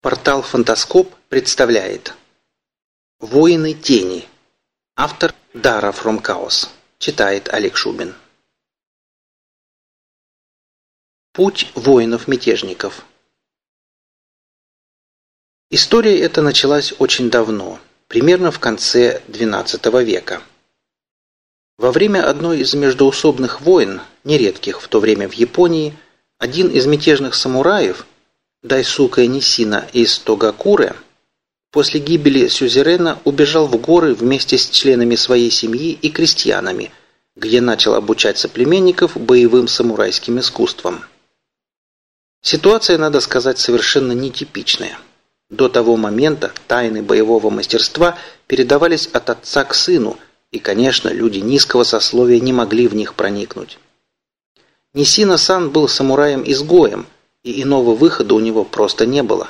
Портал «Фантаскоп» представляет «Воины тени». Автор Дара From Chaos. Читает Олег Шубин. Путь воинов-мятежников История эта началась очень давно, примерно в конце XII века. Во время одной из междоусобных войн, нередких в то время в Японии, один из мятежных самураев – Дайсука Нисина из Тогакуры после гибели Сюзерена убежал в горы вместе с членами своей семьи и крестьянами, где начал обучать соплеменников боевым самурайским искусствам. Ситуация, надо сказать, совершенно нетипичная. До того момента тайны боевого мастерства передавались от отца к сыну, и, конечно, люди низкого сословия не могли в них проникнуть. Нисина-сан был самураем-изгоем – и иного выхода у него просто не было.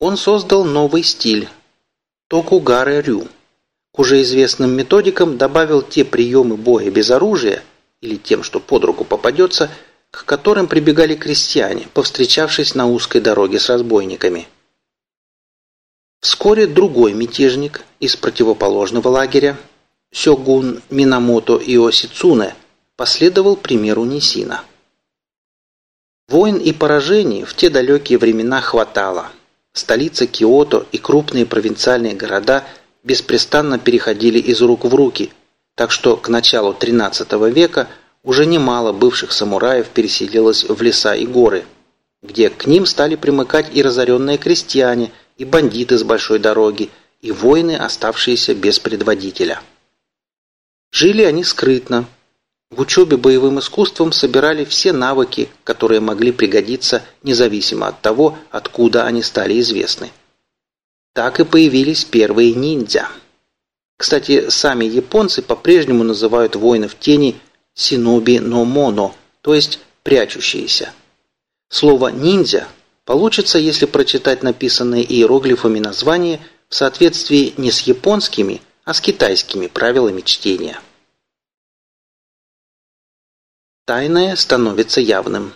Он создал новый стиль – Токугаре Рю. К уже известным методикам добавил те приемы боя без оружия, или тем, что под руку попадется, к которым прибегали крестьяне, повстречавшись на узкой дороге с разбойниками. Вскоре другой мятежник из противоположного лагеря, Сёгун Минамото Иосицуне, последовал примеру Нисина. Войн и поражений в те далекие времена хватало. Столица Киото и крупные провинциальные города беспрестанно переходили из рук в руки, так что к началу XIII века уже немало бывших самураев переселилось в леса и горы, где к ним стали примыкать и разоренные крестьяне, и бандиты с большой дороги, и воины, оставшиеся без предводителя. Жили они скрытно, в учебе боевым искусством собирали все навыки, которые могли пригодиться независимо от того, откуда они стали известны. Так и появились первые ниндзя. Кстати, сами японцы по-прежнему называют воинов тени синоби но моно, то есть прячущиеся. Слово «ниндзя» получится, если прочитать написанные иероглифами название в соответствии не с японскими, а с китайскими правилами чтения. Тайное становится явным.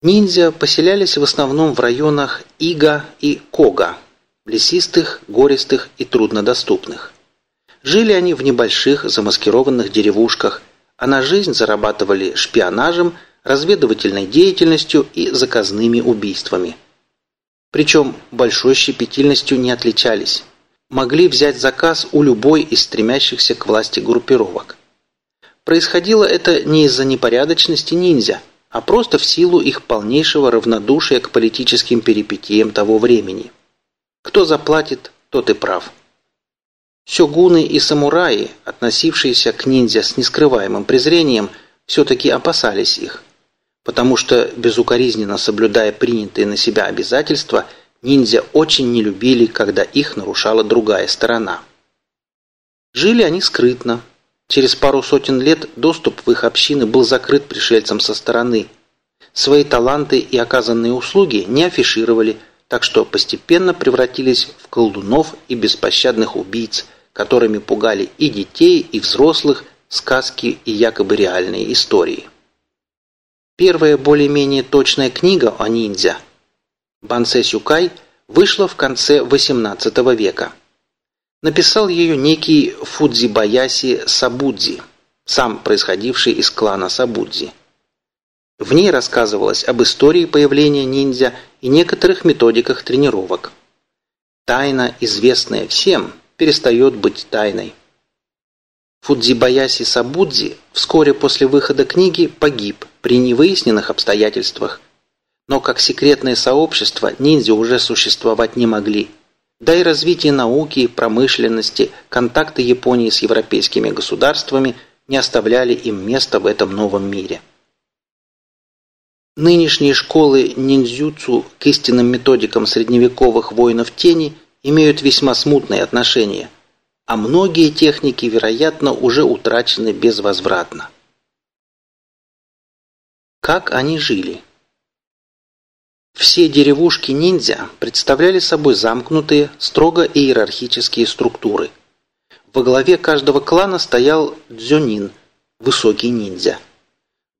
Ниндзя поселялись в основном в районах Ига и Кога, лесистых, гористых и труднодоступных. Жили они в небольших замаскированных деревушках, а на жизнь зарабатывали шпионажем, разведывательной деятельностью и заказными убийствами. Причем большой щепетильностью не отличались. Могли взять заказ у любой из стремящихся к власти группировок. Происходило это не из-за непорядочности ниндзя, а просто в силу их полнейшего равнодушия к политическим перипетиям того времени. Кто заплатит, тот и прав. Сёгуны и самураи, относившиеся к ниндзя с нескрываемым презрением, все-таки опасались их, потому что, безукоризненно соблюдая принятые на себя обязательства, ниндзя очень не любили, когда их нарушала другая сторона. Жили они скрытно, Через пару сотен лет доступ в их общины был закрыт пришельцам со стороны. Свои таланты и оказанные услуги не афишировали, так что постепенно превратились в колдунов и беспощадных убийц, которыми пугали и детей, и взрослых, сказки и якобы реальные истории. Первая более-менее точная книга о ниндзя «Бансэ Сюкай» вышла в конце XVIII века – Написал ее некий Фудзибаяси Сабудзи, сам происходивший из клана Сабудзи. В ней рассказывалось об истории появления ниндзя и некоторых методиках тренировок. Тайна, известная всем, перестает быть тайной. Фудзибаяси Сабудзи вскоре после выхода книги погиб при невыясненных обстоятельствах. Но как секретное сообщество ниндзя уже существовать не могли – да и развитие науки, промышленности, контакты Японии с европейскими государствами не оставляли им места в этом новом мире. Нынешние школы ниндзюцу к истинным методикам средневековых воинов тени имеют весьма смутные отношения, а многие техники, вероятно, уже утрачены безвозвратно. Как они жили? Все деревушки-ниндзя представляли собой замкнутые, строго иерархические структуры. Во главе каждого клана стоял дзюнин, высокий ниндзя.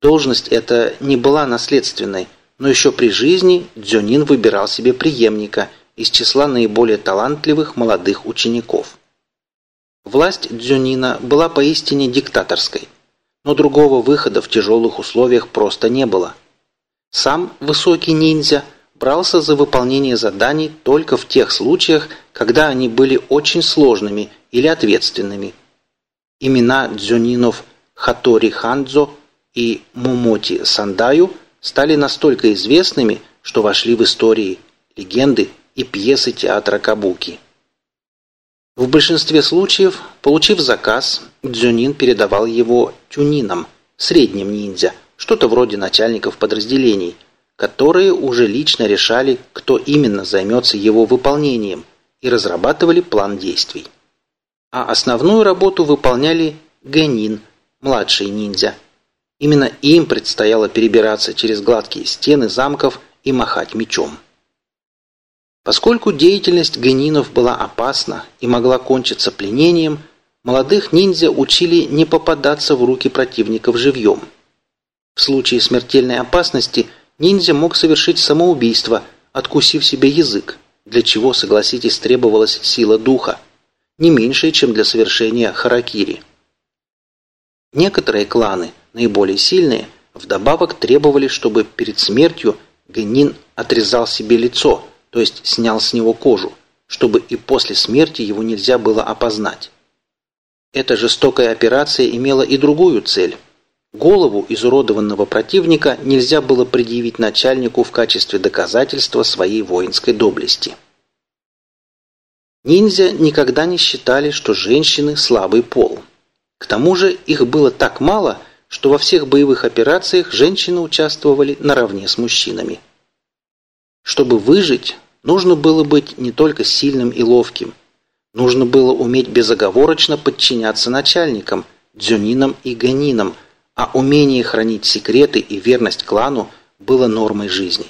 Должность эта не была наследственной, но еще при жизни Дзюнин выбирал себе преемника из числа наиболее талантливых молодых учеников. Власть Дзюнина была поистине диктаторской, но другого выхода в тяжелых условиях просто не было. Сам высокий ниндзя брался за выполнение заданий только в тех случаях, когда они были очень сложными или ответственными. Имена дзюнинов Хатори Хандзо и Мумоти Сандаю стали настолько известными, что вошли в истории, легенды и пьесы театра Кабуки. В большинстве случаев, получив заказ, Дзюнин передавал его тюнинам, средним ниндзя, что-то вроде начальников подразделений, которые уже лично решали, кто именно займется его выполнением, и разрабатывали план действий. А основную работу выполняли гэнин, младший ниндзя. Именно им предстояло перебираться через гладкие стены замков и махать мечом. Поскольку деятельность генинов была опасна и могла кончиться пленением, молодых ниндзя учили не попадаться в руки противников живьем. В случае смертельной опасности ниндзя мог совершить самоубийство, откусив себе язык, для чего, согласитесь, требовалась сила духа, не меньшая, чем для совершения харакири. Некоторые кланы, наиболее сильные, вдобавок требовали, чтобы перед смертью генин отрезал себе лицо – то есть снял с него кожу, чтобы и после смерти его нельзя было опознать. Эта жестокая операция имела и другую цель. Голову изуродованного противника нельзя было предъявить начальнику в качестве доказательства своей воинской доблести. Ниндзя никогда не считали, что женщины – слабый пол. К тому же их было так мало, что во всех боевых операциях женщины участвовали наравне с мужчинами. Чтобы выжить, нужно было быть не только сильным и ловким. Нужно было уметь безоговорочно подчиняться начальникам, дзюнинам и ганинам, а умение хранить секреты и верность клану было нормой жизни.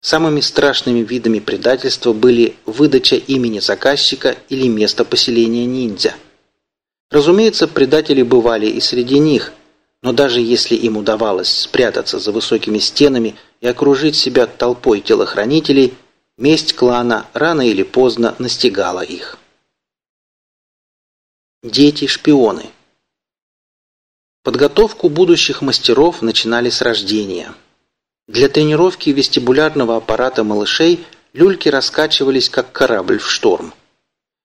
Самыми страшными видами предательства были выдача имени заказчика или места поселения ниндзя. Разумеется, предатели бывали и среди них, но даже если им удавалось спрятаться за высокими стенами и окружить себя толпой телохранителей, месть клана рано или поздно настигала их. Дети-шпионы Подготовку будущих мастеров начинали с рождения. Для тренировки вестибулярного аппарата малышей люльки раскачивались как корабль в шторм.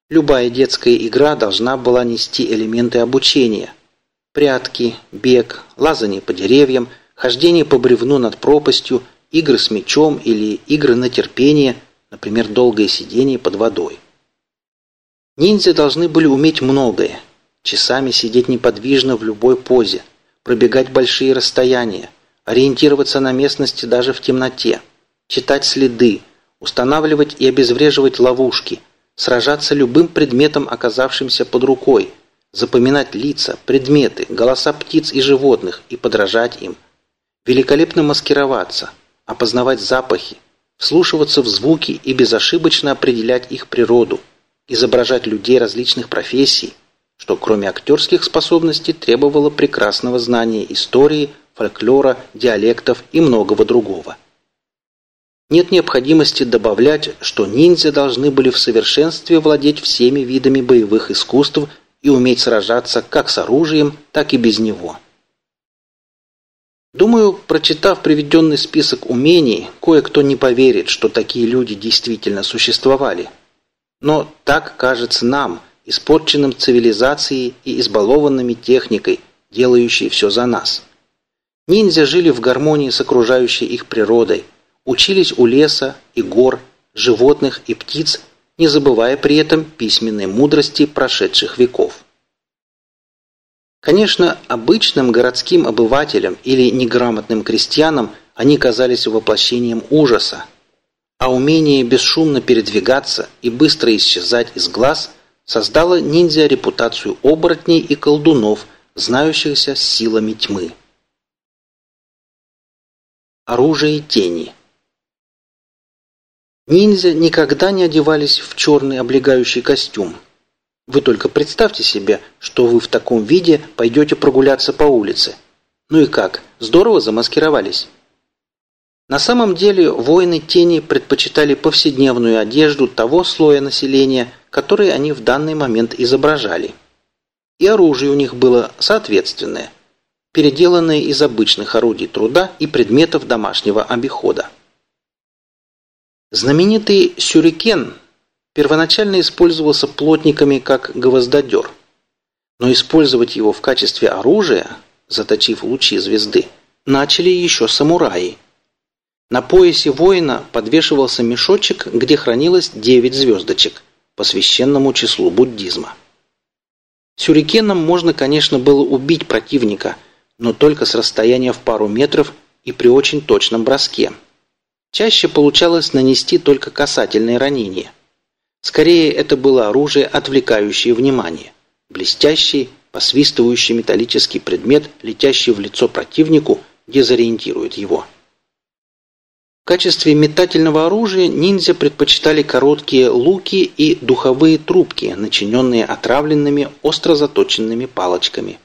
Любая детская игра должна была нести элементы обучения. Прятки, бег, лазание по деревьям – хождение по бревну над пропастью, игры с мечом или игры на терпение, например, долгое сидение под водой. Ниндзя должны были уметь многое. Часами сидеть неподвижно в любой позе, пробегать большие расстояния, ориентироваться на местности даже в темноте, читать следы, устанавливать и обезвреживать ловушки, сражаться любым предметом, оказавшимся под рукой, запоминать лица, предметы, голоса птиц и животных и подражать им – великолепно маскироваться, опознавать запахи, вслушиваться в звуки и безошибочно определять их природу, изображать людей различных профессий, что кроме актерских способностей требовало прекрасного знания истории, фольклора, диалектов и многого другого. Нет необходимости добавлять, что ниндзя должны были в совершенстве владеть всеми видами боевых искусств и уметь сражаться как с оружием, так и без него. Думаю, прочитав приведенный список умений, кое-кто не поверит, что такие люди действительно существовали. Но так кажется нам, испорченным цивилизацией и избалованными техникой, делающей все за нас. Ниндзя жили в гармонии с окружающей их природой, учились у леса и гор, животных и птиц, не забывая при этом письменной мудрости прошедших веков. Конечно, обычным городским обывателям или неграмотным крестьянам они казались воплощением ужаса, а умение бесшумно передвигаться и быстро исчезать из глаз создало ниндзя репутацию оборотней и колдунов, знающихся с силами тьмы. Оружие тени Ниндзя никогда не одевались в черный облегающий костюм, вы только представьте себе, что вы в таком виде пойдете прогуляться по улице. Ну и как, здорово замаскировались? На самом деле воины тени предпочитали повседневную одежду того слоя населения, который они в данный момент изображали. И оружие у них было соответственное, переделанное из обычных орудий труда и предметов домашнего обихода. Знаменитый сюрикен первоначально использовался плотниками как гвоздодер, но использовать его в качестве оружия, заточив лучи звезды, начали еще самураи. На поясе воина подвешивался мешочек, где хранилось девять звездочек по священному числу буддизма. Сюрикеном можно, конечно, было убить противника, но только с расстояния в пару метров и при очень точном броске – Чаще получалось нанести только касательные ранения. Скорее, это было оружие, отвлекающее внимание. Блестящий, посвистывающий металлический предмет, летящий в лицо противнику, дезориентирует его. В качестве метательного оружия ниндзя предпочитали короткие луки и духовые трубки, начиненные отравленными, остро заточенными палочками.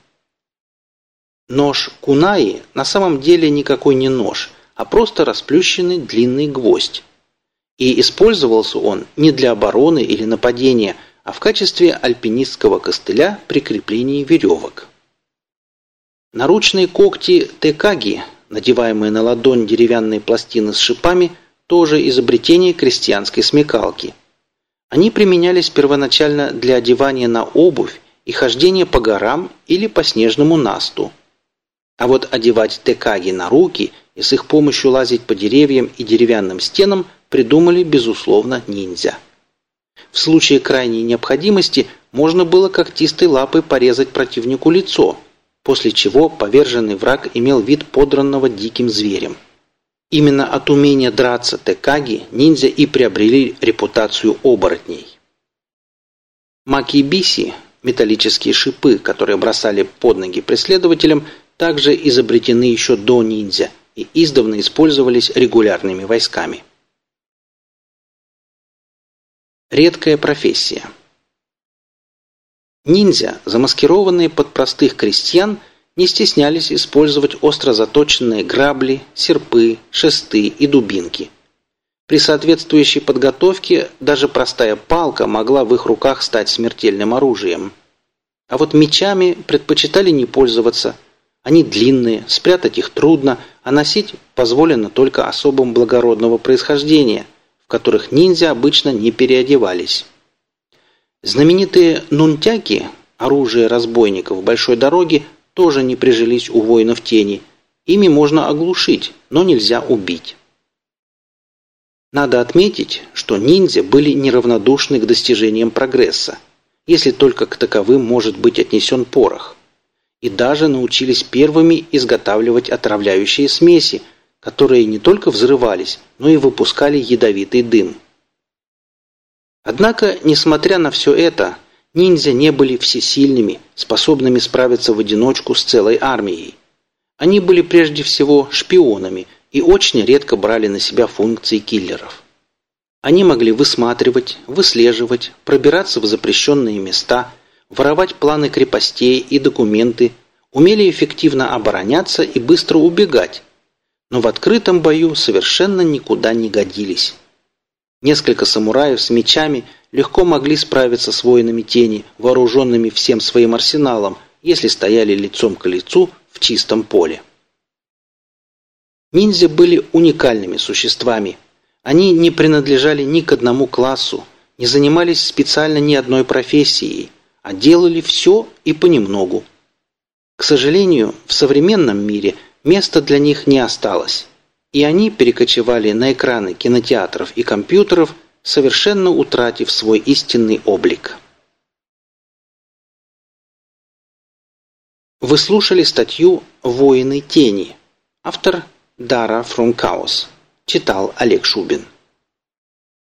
Нож кунаи на самом деле никакой не нож – а просто расплющенный длинный гвоздь. И использовался он не для обороны или нападения, а в качестве альпинистского костыля при креплении веревок. Наручные когти текаги, надеваемые на ладонь деревянные пластины с шипами, тоже изобретение крестьянской смекалки. Они применялись первоначально для одевания на обувь и хождения по горам или по снежному насту. А вот одевать текаги на руки и с их помощью лазить по деревьям и деревянным стенам придумали, безусловно, ниндзя. В случае крайней необходимости можно было когтистой лапой порезать противнику лицо, после чего поверженный враг имел вид подранного диким зверем. Именно от умения драться Текаги ниндзя и приобрели репутацию оборотней. Макибиси, металлические шипы, которые бросали под ноги преследователям, также изобретены еще до ниндзя – и издавна использовались регулярными войсками. Редкая профессия Ниндзя, замаскированные под простых крестьян, не стеснялись использовать остро заточенные грабли, серпы, шесты и дубинки. При соответствующей подготовке даже простая палка могла в их руках стать смертельным оружием. А вот мечами предпочитали не пользоваться. Они длинные, спрятать их трудно – а носить позволено только особым благородного происхождения, в которых ниндзя обычно не переодевались. Знаменитые нунтяки, оружие разбойников большой дороги, тоже не прижились у воинов тени. Ими можно оглушить, но нельзя убить. Надо отметить, что ниндзя были неравнодушны к достижениям прогресса, если только к таковым может быть отнесен порох и даже научились первыми изготавливать отравляющие смеси, которые не только взрывались, но и выпускали ядовитый дым. Однако, несмотря на все это, ниндзя не были всесильными, способными справиться в одиночку с целой армией. Они были прежде всего шпионами и очень редко брали на себя функции киллеров. Они могли высматривать, выслеживать, пробираться в запрещенные места – воровать планы крепостей и документы, умели эффективно обороняться и быстро убегать, но в открытом бою совершенно никуда не годились. Несколько самураев с мечами легко могли справиться с воинами тени, вооруженными всем своим арсеналом, если стояли лицом к лицу в чистом поле. Ниндзя были уникальными существами. Они не принадлежали ни к одному классу, не занимались специально ни одной профессией – а делали все и понемногу. К сожалению, в современном мире места для них не осталось, и они перекочевали на экраны кинотеатров и компьютеров, совершенно утратив свой истинный облик. Вы слушали статью «Воины тени». Автор Дара Фрункаус. Читал Олег Шубин.